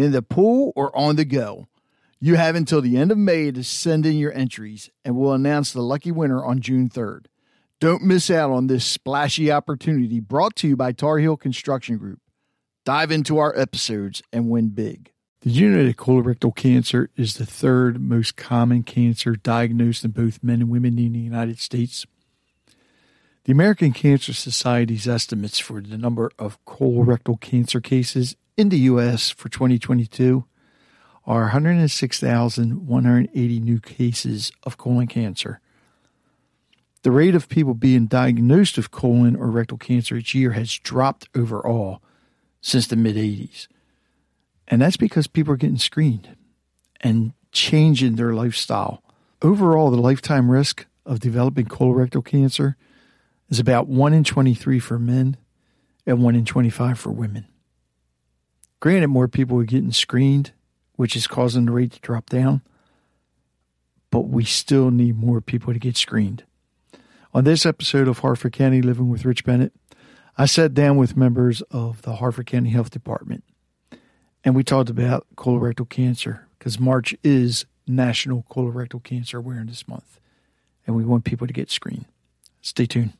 in the pool, or on the go. You have until the end of May to send in your entries, and we'll announce the lucky winner on June 3rd. Don't miss out on this splashy opportunity brought to you by Tar Heel Construction Group. Dive into our episodes and win big. Did you know that colorectal cancer is the third most common cancer diagnosed in both men and women in the United States? The American Cancer Society's estimates for the number of colorectal cancer cases in the U.S. for 2022 are 106,180 new cases of colon cancer. The rate of people being diagnosed with colon or rectal cancer each year has dropped overall since the mid 80s. And that's because people are getting screened and changing their lifestyle. Overall, the lifetime risk of developing colorectal cancer is about 1 in 23 for men and 1 in 25 for women. Granted, more people are getting screened, which is causing the rate to drop down, but we still need more people to get screened. On this episode of Harford County Living with Rich Bennett, I sat down with members of the Harford County Health Department and we talked about colorectal cancer because March is National Colorectal Cancer Awareness Month and we want people to get screened. Stay tuned.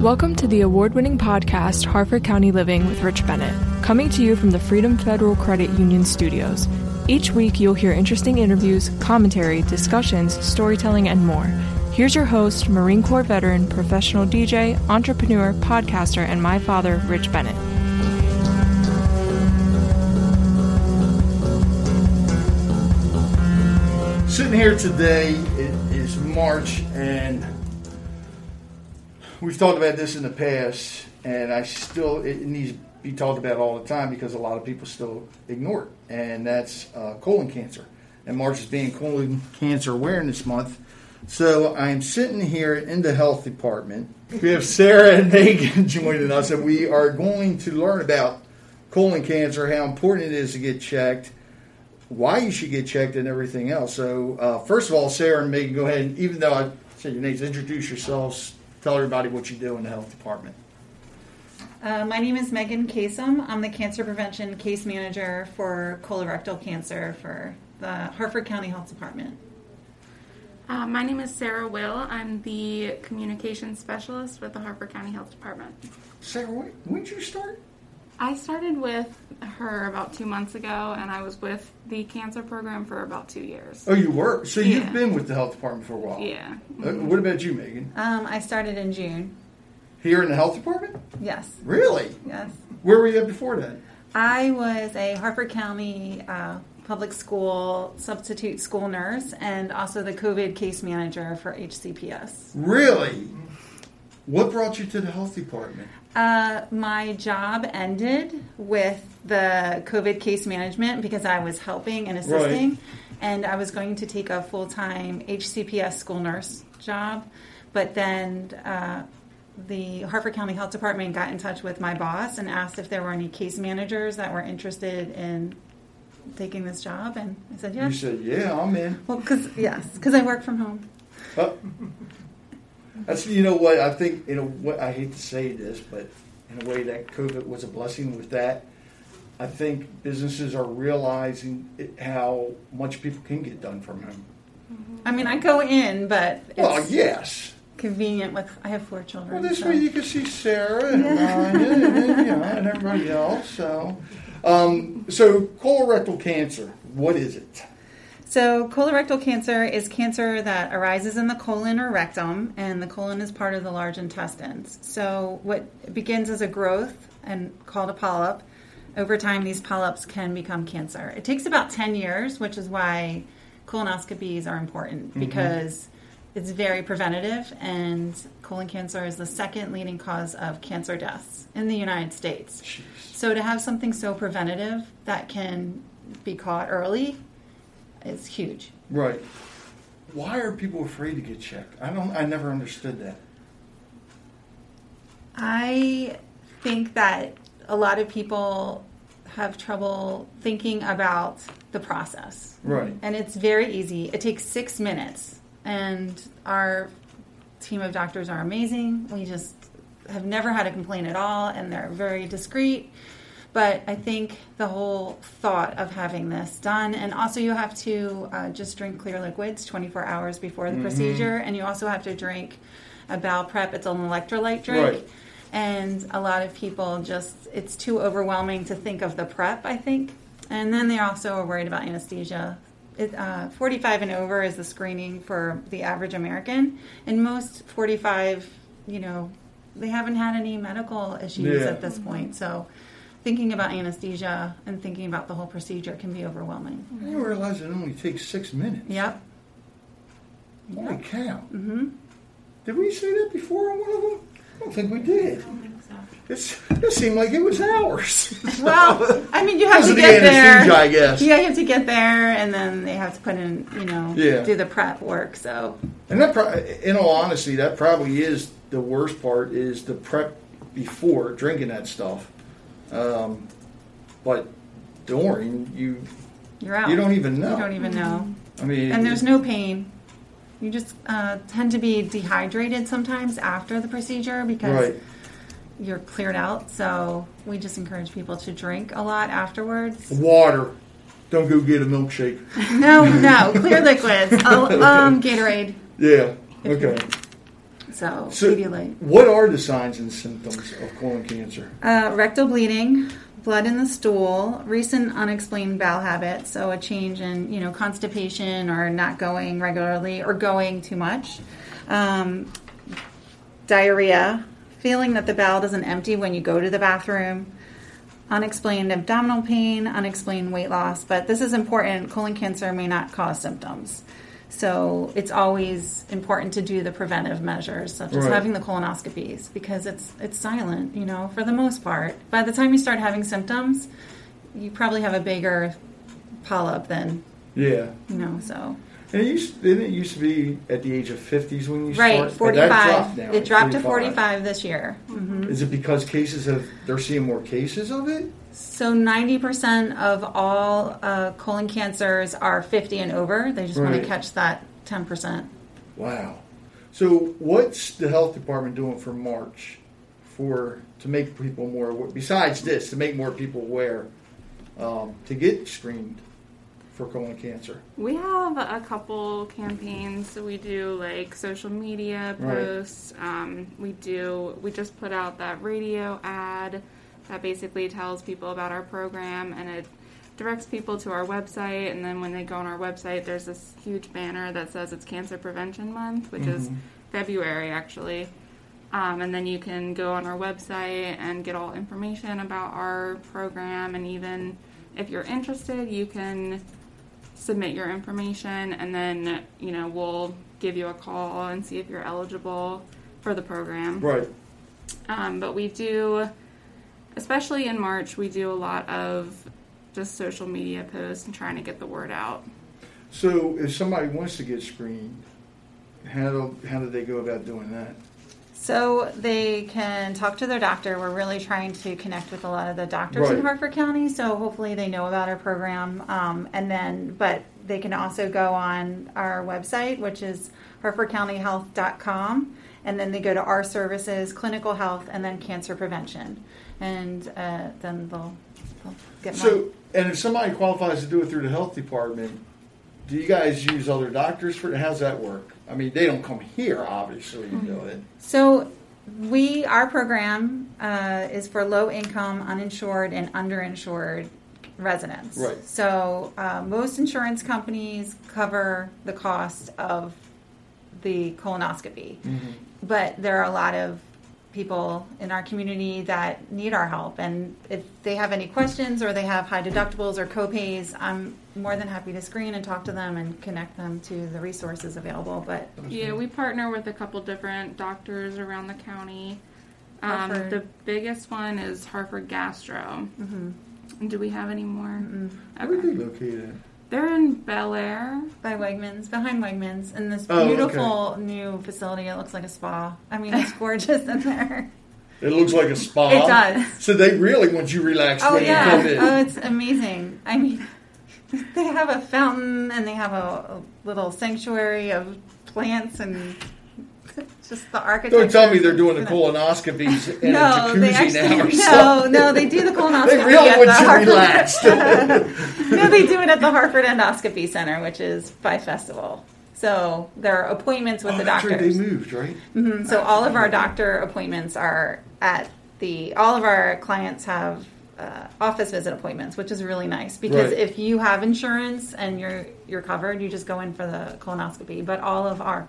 Welcome to the award winning podcast, Harford County Living with Rich Bennett, coming to you from the Freedom Federal Credit Union studios. Each week, you'll hear interesting interviews, commentary, discussions, storytelling, and more. Here's your host, Marine Corps veteran, professional DJ, entrepreneur, podcaster, and my father, Rich Bennett. Sitting here today, it is March, and we've talked about this in the past, and I still it needs to be talked about all the time because a lot of people still ignore it, and that's uh, colon cancer. And March is being Colon Cancer Awareness Month, so I'm sitting here in the health department. We have Sarah and Megan joining us, and we are going to learn about colon cancer, how important it is to get checked, why you should get checked, and everything else. So, uh, first of all, Sarah and Megan, go ahead and even though I said your names, introduce yourselves. Tell everybody what you do in the health department. Uh, my name is Megan Kasem. I'm the cancer prevention case manager for colorectal cancer for the Harford County Health Department. Uh, my name is Sarah Will. I'm the communications specialist with the Harford County Health Department. Sarah, when, when did you start? I started with her about two months ago, and I was with the cancer program for about two years. Oh, you were. So you've been with the health department for a while. Yeah. Uh, what about you, Megan? Um, I started in June. Here in the health department? Yes, Really? yes. Where were you at before that? I was a Harford County uh, public school substitute school nurse and also the COVID case manager for HCPS. Really? What brought you to the health department? Uh, my job ended with the COVID case management because I was helping and assisting, Right. and I was going to take a full time HCPS school nurse job. But then uh, the Harford County Health Department got in touch with my boss and asked if there were any case managers that were interested in taking this job, and I said You said, "Yeah, I'm in." Well, because yes, because I work from home. Uh, that's you know what I think. In a way, I hate to say this, but in a way that COVID was a blessing with that. I think businesses are realizing it, how much people can get done from home. I mean, I go in, but it's Well, yes. convenient with. I have four children. Well, this so- way you can see Sarah and Ryan, and then, you everybody else. So, um, so colorectal cancer. What is it? So, colorectal cancer is cancer that arises in the colon or rectum, and the colon is part of the large intestines. So, what begins as a growth and called a polyp, over time, these polyps can become cancer. It takes about 10 years, which is why colonoscopies are important Mm-hmm. because it's very preventative, and colon cancer is the second leading cause of cancer deaths in the United States. So, to have something so preventative that can be caught early is huge. Right. Why are people afraid to get checked? I don't. I never understood that. I think that a lot of people have trouble thinking about the process. Right. And it's very easy. It takes six minutes. And our team of doctors are amazing. We just have never had a complaint at all, and they're very discreet. But I think the whole thought of having this done, and also you have to uh, just drink clear liquids 24 hours before the procedure, and you also have to drink a bowel prep. It's an electrolyte drink. Right. And a lot of people just, it's too overwhelming to think of the prep, I think. And then they also are worried about anesthesia. It, uh, 45 and over is the screening for the average American. And most 45, you know, they haven't had any medical issues Yeah. at this point. So thinking about anesthesia and thinking about the whole procedure can be overwhelming. I didn't realize it only takes six minutes. Yep. Holy cow. Mm-hmm. Did we say that before on one of them? I don't think we did. It's, it seemed like it was hours. Well, I mean, you have to of the get there. I guess. Yeah, you have to get there, and then they have to put in, you know, Yeah. do the prep work. So, And that, pro- in all honesty, that probably is the worst part is the prep before drinking that stuff. Um, but during, you you're out. you don't even know. You don't even know. I mean, And there's no pain. You just uh, tend to be dehydrated sometimes after the procedure because right. you're cleared out. So we just encourage people to drink a lot afterwards. Water. Don't go get a milkshake. No, no, clear liquids. Um, Gatorade. Yeah. Okay. So, So, what are the signs and symptoms of colon cancer? Uh, rectal bleeding, blood in the stool, recent unexplained bowel habits, so a change in you know constipation or not going regularly or going too much, um, diarrhea, feeling that the bowel doesn't empty when you go to the bathroom, unexplained abdominal pain, unexplained weight loss. But this is important. Colon cancer may not cause symptoms. So it's always important to do the preventive measures, such as Right. having the colonoscopies, because it's it's silent, you know, for the most part. By the time you start having symptoms, you probably have a bigger polyp than Yeah. you know. So And it used, didn't it used to be at the age of 50s when you right, start? But forty dropped now It to dropped to forty five this year. Mm-hmm. Is it because cases have, they're seeing more cases of it? So ninety percent of all uh, colon cancers are fifty and over. They just want to catch that ten percent. Wow. So what's the health department doing for March for, to make people more, aware- besides this, to make more people aware, um, to get screened for colon cancer? We have a couple campaigns. So we do like social media Right. posts. Um, we do. We just put out that radio ad that basically tells people about our program, and it directs people to our website. And then when they go on our website, there's this huge banner that says it's Cancer Prevention Month, which is February actually. Um, and then you can go on our website and get all information about our program, and even if you're interested, you can submit your information and then you know we'll give you a call and see if you're eligible for the program Right. um, but we do especially in march we do a lot of just social media posts and trying to get the word out So if somebody wants to get screened, how do, how do they go about doing that? So they can talk to their doctor. We're really trying to connect with a lot of the doctors in Right. Harford County, so hopefully they know about our program. Um, and then, but they can also go on our website, which is harfordcountyhealth.com, and then they go to our services, clinical health, and then cancer prevention, and uh, then they'll, they'll get. So, and if somebody qualifies to do it through the health department, do you guys use other doctors for, it? how's that work? I mean, they don't come here, obviously, to do it. So We our program uh, is for low income, uninsured, and underinsured residents. Right. So uh, most insurance companies cover the cost of the colonoscopy, but there are a lot of people in our community that need our help. And if they have any questions or they have high deductibles or copays, I'm more than happy to screen and talk to them and connect them to the resources available. But Yeah, we partner with a couple different doctors around the county. Um, the biggest one is Harford Gastro. And Do we have any more? Where are they located? They're in Bel Air. by Wegmans, behind Wegmans, in this Oh, okay. beautiful new facility. It looks like a spa. I mean, it's gorgeous in there. It looks like a spa. It does. So they really want you relaxed Oh when you come in. yeah, oh it's amazing. I mean, they have a fountain and they have a, a little sanctuary of plants and just the architecture. Don't tell me they're doing the colonoscopies in No, a jacuzzi actually now. or no, something. no. no, They do the colonoscopy. They really at the relaxed. no, they do it at the Harford Endoscopy Center, which is by Festival. So there are appointments with Oh, the that's right. They moved, right? Mhm. So all of our doctor appointments are at the. All of our clients have uh, office visit appointments, which is really nice because Right. if you have insurance and you're you're covered, you just go in for the colonoscopy. But all of our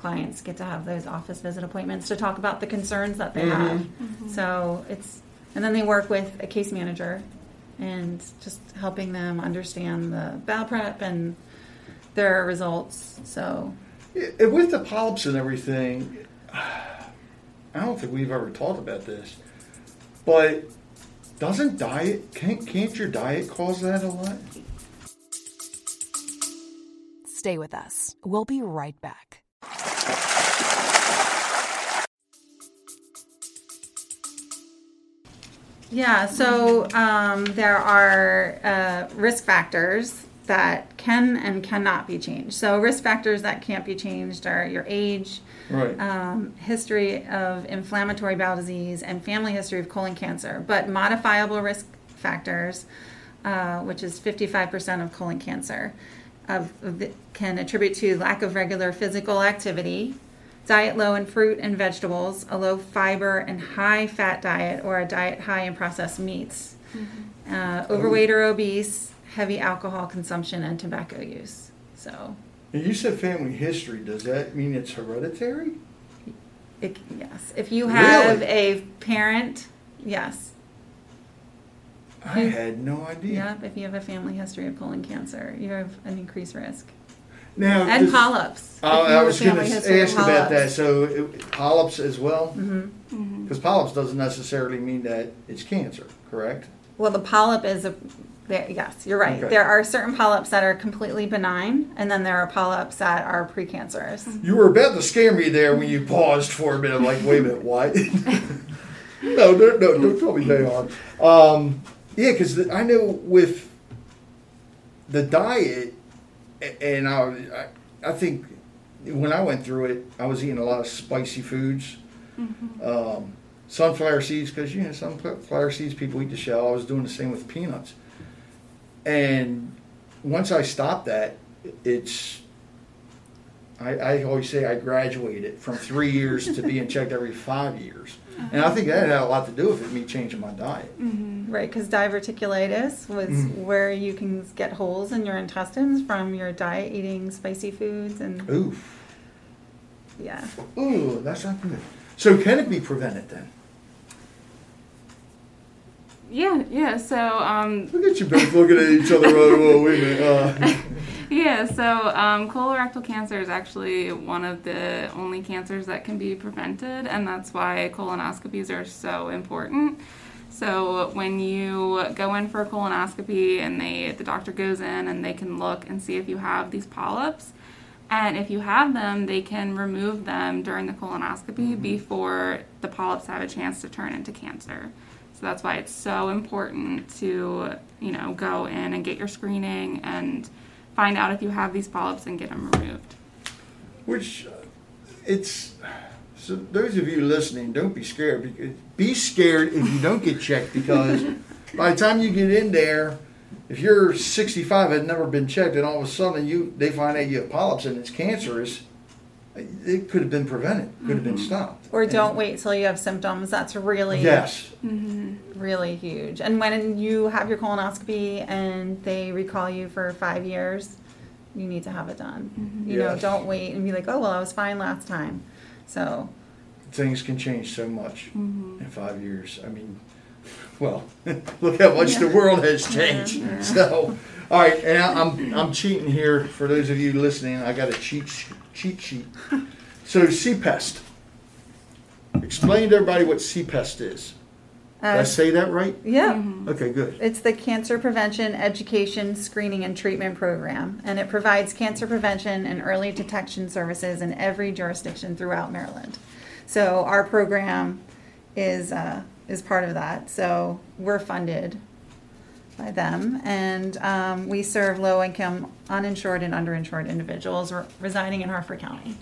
clients get to have those office visit appointments to talk about the concerns that they mm-hmm. have. So it's and then they work with a case manager and just helping them understand the bowel prep and their results. So Yeah, with the polyps and everything, I don't think we've ever talked about this, but doesn't diet can't can't your diet cause that a lot? Stay with us. We'll be right back. Yeah, so um, there are uh, risk factors that can and cannot be changed. So, risk factors that can't be changed are your age, Right. um, history of inflammatory bowel disease, and family history of colon cancer. But modifiable risk factors, uh, which is 55% of colon cancer, of, of the, can attribute to lack of regular physical activity, diet low in fruit and vegetables, a low fiber and high fat diet, or a diet high in processed meats, uh, overweight or obese, heavy alcohol consumption, and tobacco use. So, and you said family history. Does that mean it's hereditary? it, yes, if you have Really? a parent, yes, I had no idea. yep, if you have a family history of colon cancer, you have an increased risk, Now, and does- polyps. if I, you I have a was going family to history of ask about that. polyps. So it, polyps as well, Mhm. because polyps doesn't necessarily mean that it's cancer, correct? Well, the polyp is a. There, yes, you're right. Okay. There are certain polyps that are completely benign, and then there are polyps that are precancerous. You were about to scare me there when you paused for a minute. I'm like, wait a minute, what? no, no, no, don't tell me they are. Um, yeah, because I know with the diet, and I, I, I think when I went through it, I was eating a lot of spicy foods. Um, sunflower seeds, because you know sunflower seeds, people eat the shell. I was doing the same with peanuts, and once I stopped that, it's I, I always say I graduated from three years to being checked every five years. And I think that had a lot to do with it, me changing my diet. Right, because diverticulitis was Mm. where you can get holes in your intestines from your diet eating spicy foods, and Oof. yeah. Ooh, that's not good. So can it be prevented then? Yeah, yeah. So, um, Look at you both looking at each other. Oh, wait a minute. Uh, yeah, so um, colorectal cancer is actually one of the only cancers that can be prevented, and that's why colonoscopies are so important. So when you go in for a colonoscopy and they the doctor goes in and they can look and see if you have these polyps. And if you have them, they can remove them during the colonoscopy before the polyps have a chance to turn into cancer. So that's why it's so important to, you know, go in and get your screening and find out if you have these polyps and get them removed. which uh, it's so those of you listening, don't be scared. Be scared if you don't get checked because by the time you get in there, if you're 65 had never been checked and all of a sudden you they find out you have polyps and it's cancerous, it could have been prevented, could have been mm-hmm. stopped. Or And- don't wait till you have symptoms. That's really Yes, mm-hmm. really huge. And when you have your colonoscopy and they recall you for five years, you need to have it done. Mm-hmm. You know, don't wait and be like, oh well, I was fine last time. So things can change so much in five years. I mean, well, look how much the world has changed. So, all right, and I- I'm I'm cheating here for those of you listening. I got a cheat sh- cheat sheet. So CPEST. Explain to everybody what CPEST is. Did I uh, say that right? yeah. Okay, good. It's the Cancer Prevention Education Screening and Treatment Program, and it provides cancer prevention and early detection services in every jurisdiction throughout Maryland. So our program is uh, is part of that. So we're funded by them, and um, we serve low income, uninsured, and underinsured individuals re- residing in Harford County.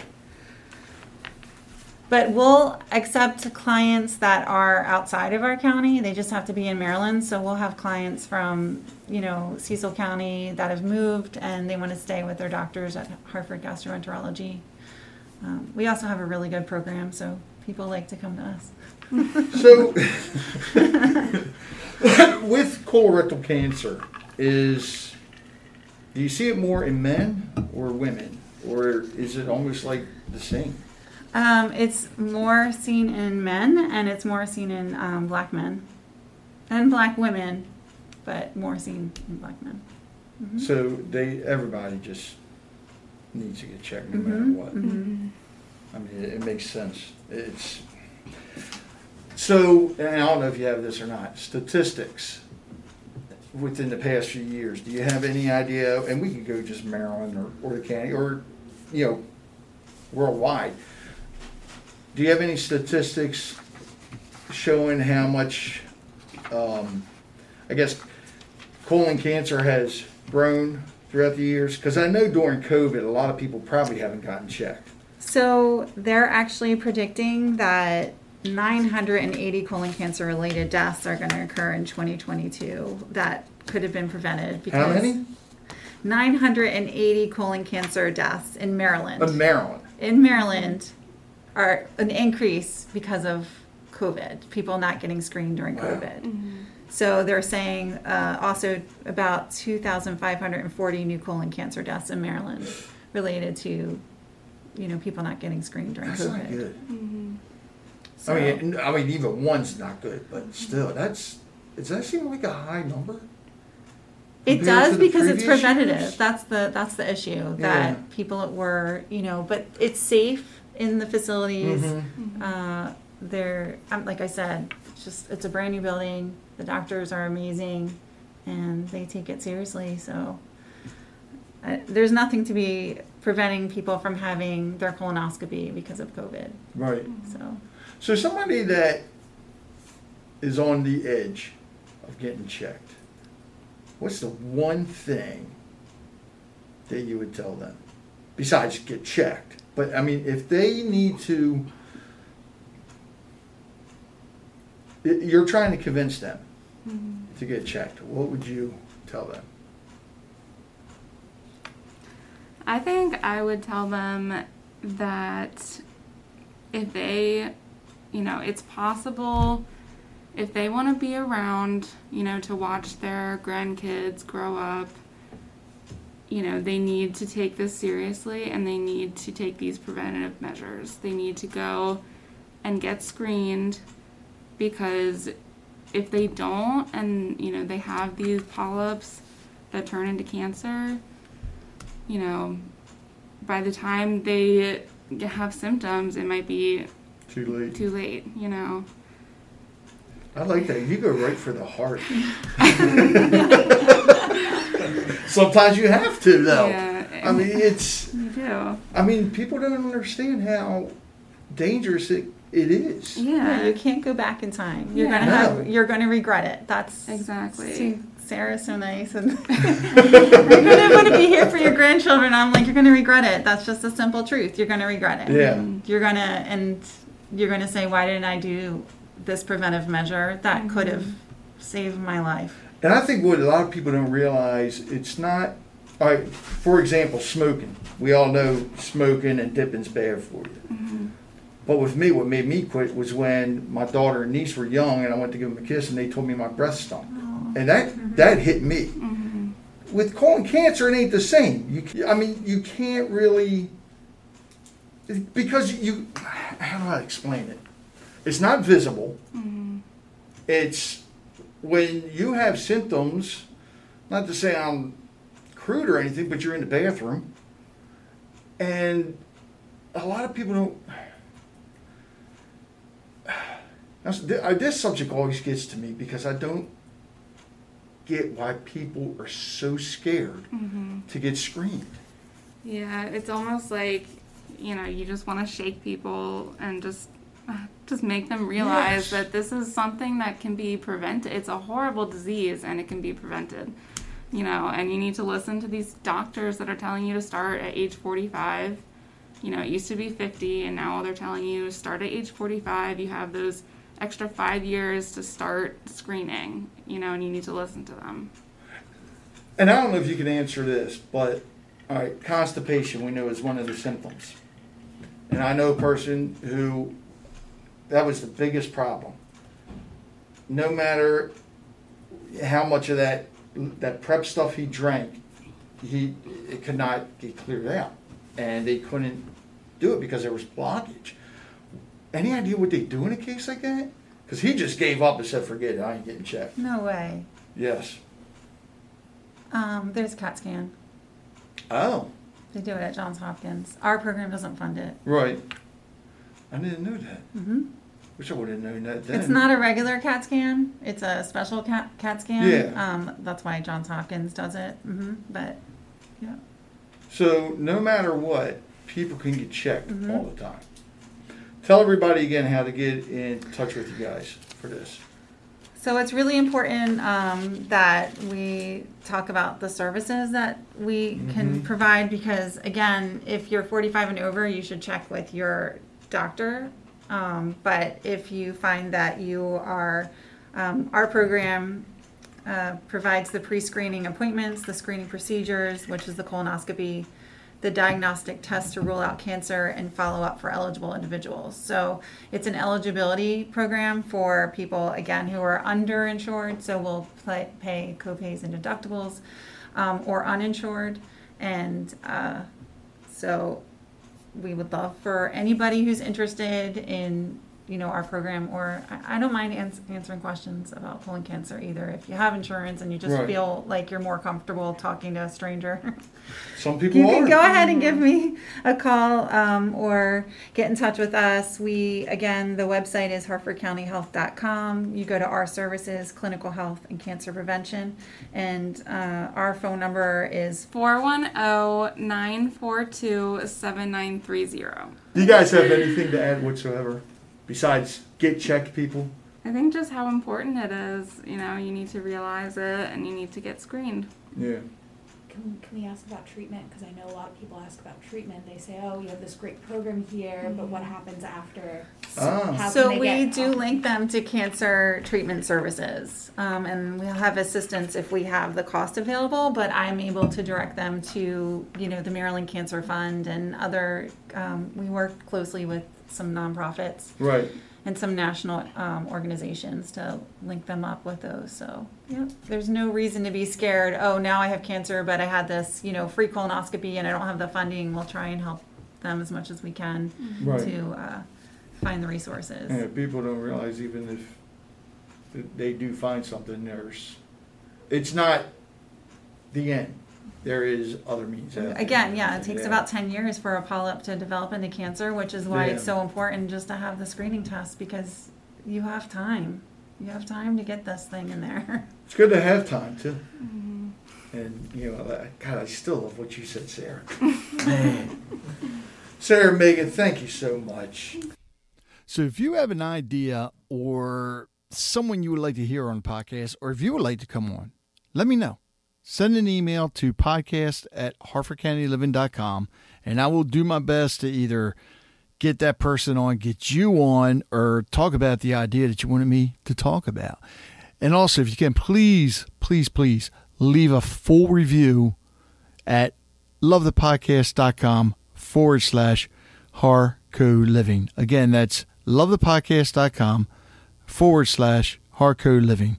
But we'll accept clients that are outside of our county. They just have to be in Maryland. So we'll have clients from, you know, Cecil County that have moved and they want to stay with their doctors at Harford Gastroenterology. Um, we also have a really good program, so people like to come to us. So, with colorectal cancer, is do you see it more in men or women, or is it almost like the same? Um, it's more seen in men and it's more seen in um, black men and black women, but more seen in black men. So they everybody just needs to get checked no matter Mhm, what. mhm. I mean, it, it makes sense. It's so, and I don't know if you have this or not. Statistics within the past few years. Do you have any idea? And we could go just Maryland or, or the county or, you know, worldwide. Do you have any statistics showing how much, um, I guess, colon cancer has grown throughout the years? Because I know during COVID, a lot of people probably haven't gotten checked. So they're actually predicting that 980 colon cancer related deaths are going to occur in 2022 that could have been prevented because How many? 980 colon cancer deaths in Maryland. In Maryland. in Maryland are an increase because of COVID, people not getting screened during COVID. So they're saying uh, also about 2,540 new colon cancer deaths in Maryland related to, you know, people not getting screened during That's COVID. not good. So- I mean, I mean, even one's not good, but still, that's does that seem like a high number? It does because it's preventative. years? That's the that's the issue Yeah. that people were you know, but it's safe in the facilities. Mm-hmm. Uh, they're um, like I said, it's just it's a brand new building. The doctors are amazing, and they take it seriously. So uh, there's nothing to be preventing people from having their colonoscopy because of COVID. Right. So So somebody that is on the edge of getting checked, what's the one thing that you would tell them besides get checked? But I mean, if they need to, you're trying to convince them mm-hmm. to get checked. What would you tell them? I think I would tell them that if they, you know, it's possible if they want to be around, you know, to watch their grandkids grow up, you know, they need to take this seriously and they need to take these preventative measures. They need to go and get screened because if they don't and, you know, they have these polyps that turn into cancer, you know, by the time they have symptoms, it might be Too late. too late, you know. I like that. You go right for the heart. Sometimes you have to, though. Yeah. I mean, it's. You do. I mean, people don't understand how dangerous it, it is. yeah, Yeah. you can't go back in time. You're Yeah. gonna have you're gonna regret it. That's Exactly. See, Sarah's so nice, and you're gonna want to be here for your grandchildren. I'm like, you're gonna regret it. That's just a simple truth. You're gonna regret it. Yeah. Mm-hmm. You're gonna and you're gonna say, why didn't I do this preventive measure that could mm-hmm. have saved my life? And I think what a lot of people don't realize, it's not all right, for example, smoking. We all know smoking and dipping's bad for you. Mm-hmm. But with me, what made me quit was when my daughter and niece were young, and I went to give them a kiss, and they told me my breath stunk, oh. and that mm-hmm. that hit me. With colon cancer, it ain't the same. You, I mean, you can't really because you. How do I explain it? It's not visible. It's when you have symptoms. Not to say I'm crude or anything, but you're in the bathroom, and a lot of people don't. Uh, This subject always gets to me because I don't get why people are so scared to get screened. Yeah, it's almost like you know you just want to shake people and just just make them realize Yes. that this is something that can be prevented. It's a horrible disease and it can be prevented. You know, and you need to listen to these doctors that are telling you to start at age 45. You know, it used to be 50 and now all they're telling you start at age 45. You have those extra 5 years to start screening, you know, and you need to listen to them. And I don't know if you can answer this, but all right, constipation we know is one of the symptoms. And I know a person who that was the biggest problem. No matter how much of that that prep stuff he drank, he it could not get cleared out, and they couldn't do it because there was blockage. Any idea what they do in a case like that? Because he just gave up and said, "Forget it, I ain't getting checked." No way. Yes. Um, there's a CAT scan. Oh. They do it at Johns Hopkins. Our program doesn't fund it. Right. I didn't know that. hmm Wish I would have known that then. It's not a regular CAT scan. It's a special CAT, CAT scan. Yeah. Um, that's why Johns Hopkins does it. hmm But yeah. So no matter what, people can get checked Mhm. all the time. Tell everybody again how to get in touch with you guys for this. So it's really important um, that we talk about the services that we can Mhm. provide because, again, if you're 45 and over, you should check with your doctor. Um, but if you find that you are, um, our program uh, provides the pre-screening appointments, the screening procedures, which is the colonoscopy, the diagnostic test to rule out cancer, and follow up for eligible individuals. So it's an eligibility program for people again who are underinsured. So we'll pay copays and deductibles, um, or uninsured, and uh, so we would love for anybody who's interested in you know our program or i, I don't mind ans- answering questions about colon cancer either if you have insurance and you just Right. feel like you're more comfortable talking to a stranger Some people you are. can go ahead and give me a call um, or get in touch with us we again the website is harfordcountyhealth.com you go to our services clinical health and cancer prevention and uh, our phone number is 410-942-7930. Do you guys have anything to add whatsoever besides get checked, people? I think just how important it is, you know, you need to realize it and you need to get screened. Yeah. Can, can we ask about treatment? Because I know a lot of people ask about treatment. They say, "Oh, you have this great program here, but what happens after?" Ah. How So we get do help? link them to cancer treatment services, um, and we'll have assistance if we have the cost available. But I'm able to direct them to, you know, the Maryland Cancer Fund and other. Um, we work closely with some nonprofits Right. and some national um, organizations to link them up with those. So yeah, there's no reason to be scared. Oh, now I have cancer, but I had this, you know, free colonoscopy, and I don't have the funding. We'll try and help them as much as we can Right. to uh, find the resources. Yeah, people don't realize even if they do find something, there's, it's not the end. There is other means. Again, yeah, it takes Yeah. about 10 years for a polyp to develop into cancer, which is why it's so important just to have the screening test because you have time. You have time to get this thing in there. It's good to have time too. Mm-hmm. And you know, I- God, I still love what you said, Sarah. Man. Sarah, Megan, thank you so much. So, if you have an idea or someone you would like to hear on podcast, or if you would like to come on, let me know. Send an email to podcast at harfordcountyliving.com, and I will do my best to either get that person on, get you on, or talk about the idea that you wanted me to talk about. And also, if you can, please, please, please leave a full review at lovethepodcast.com forward slash Harco Living. Again, that's lovethepodcast.com forward slash Harco Living.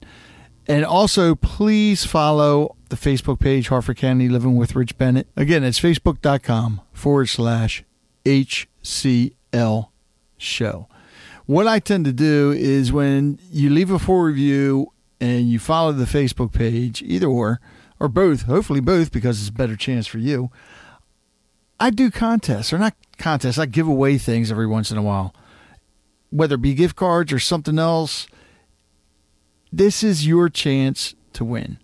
And also, please follow the Facebook page, Harford County Living with Rich Bennett. Again, it's facebook.com forward slash HCL show. What I tend to do is when you leave a full review and you follow the Facebook page, either or, or both, hopefully both, because it's a better chance for you. I do contests, or not contests, I give away things every once in a while, whether it be gift cards or something else. This is your chance to win.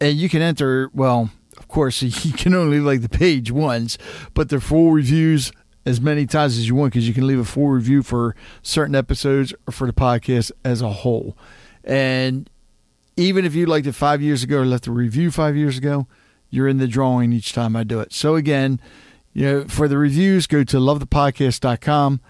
And you can enter, well, of course, you can only like the page once, but they're full reviews as many times as you want because you can leave a full review for certain episodes or for the podcast as a whole. And even if you liked it five years ago or left a review five years ago, you're in the drawing each time I do it. So again, you know, for the reviews, go to lovethepodcast.com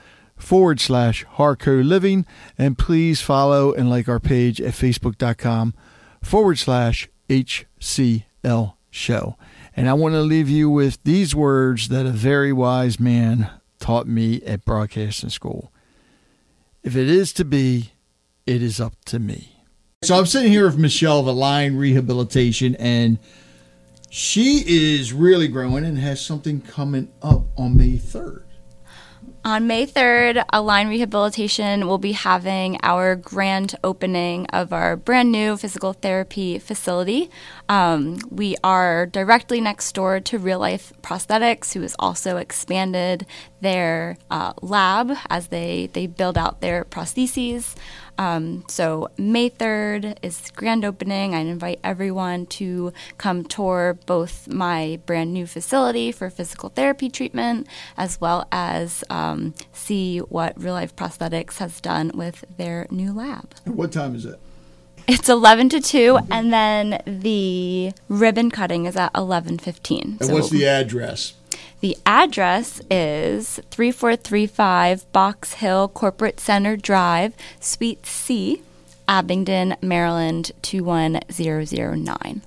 forward slash Harco Living and please follow and like our page at facebook.com forward slash HCL show. And I want to leave you with these words that a very wise man taught me at broadcasting school. If it is to be, it is up to me. So I'm sitting here with Michelle of Align Rehabilitation, and she is really growing and has something coming up on May 3rd. On May 3rd, Align Rehabilitation will be having our grand opening of our brand new physical therapy facility. Um, we are directly next door to Real Life Prosthetics, who has also expanded their uh, lab as they, they build out their prostheses. Um, so May 3rd is grand opening. I invite everyone to come tour both my brand new facility for physical therapy treatment as well as um, see what Real Life Prosthetics has done with their new lab. And what time is it? It's 11 to 2 and then the ribbon cutting is at 11:15. And what's the address? The address is 3435 Box Hill Corporate Center Drive, Suite C, Abingdon, Maryland 21009.